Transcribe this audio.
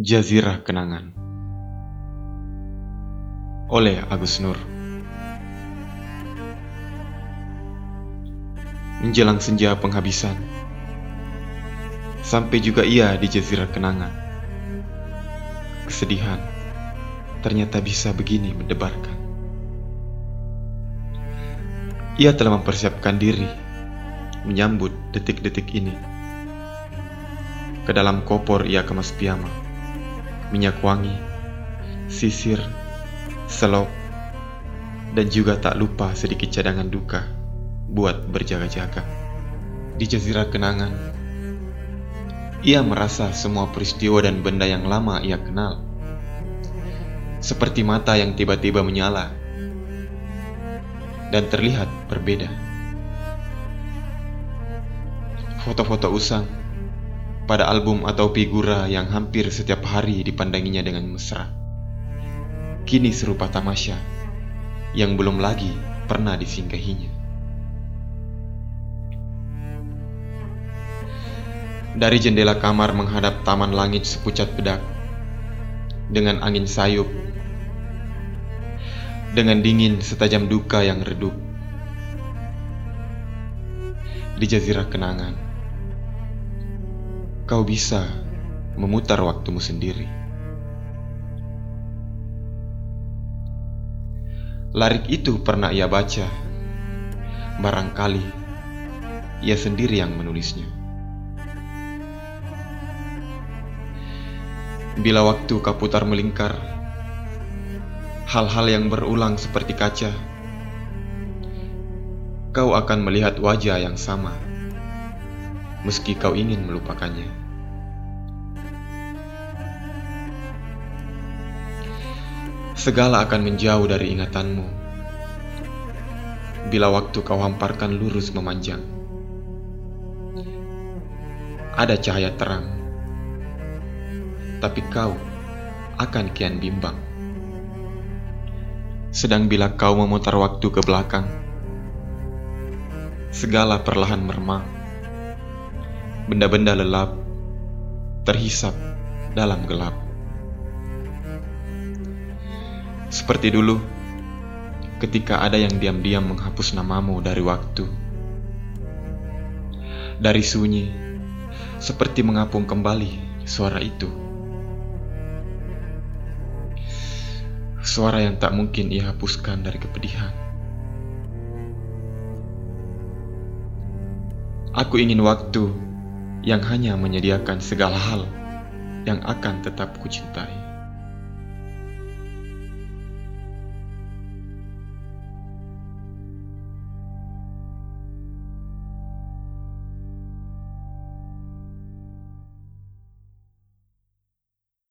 Jazirah Kenangan. Oleh Agus Nur. Menjelang senja penghabisan Sampai juga ia di Jazirah Kenangan. Kesedihan ternyata bisa begini mendebarkan. Ia telah mempersiapkan diri Menyambut detik-detik ini. Ke dalam kopor ia kemas piyama minyak wangi, sisir, selop, dan juga tak lupa sedikit cadangan duka buat berjaga-jaga. Di jazirah kenangan, ia merasa semua peristiwa dan benda yang lama ia kenal. Seperti mata yang tiba-tiba menyala dan terlihat berbeda. Foto-foto usang pada album atau figura yang hampir setiap hari dipandanginya dengan mesra. Kini serupa tamasya yang belum lagi pernah disinggahinya. Dari jendela kamar menghadap taman langit sepucat bedak, dengan angin sayup, dengan dingin setajam duka yang redup. Di jazirah kenangan, kau bisa memutar waktumu sendiri. Larik itu pernah ia baca, barangkali ia sendiri yang menulisnya. Bila waktu kau putar melingkar, hal-hal yang berulang seperti kaca, kau akan melihat wajah yang sama, meski kau ingin melupakannya. segala akan menjauh dari ingatanmu. Bila waktu kau hamparkan lurus memanjang, ada cahaya terang, tapi kau akan kian bimbang. Sedang bila kau memutar waktu ke belakang, segala perlahan meremang, benda-benda lelap terhisap dalam gelap. Seperti dulu, ketika ada yang diam-diam menghapus namamu dari waktu. Dari sunyi, seperti mengapung kembali suara itu. Suara yang tak mungkin ia hapuskan dari kepedihan. Aku ingin waktu yang hanya menyediakan segala hal yang akan tetap kucintai.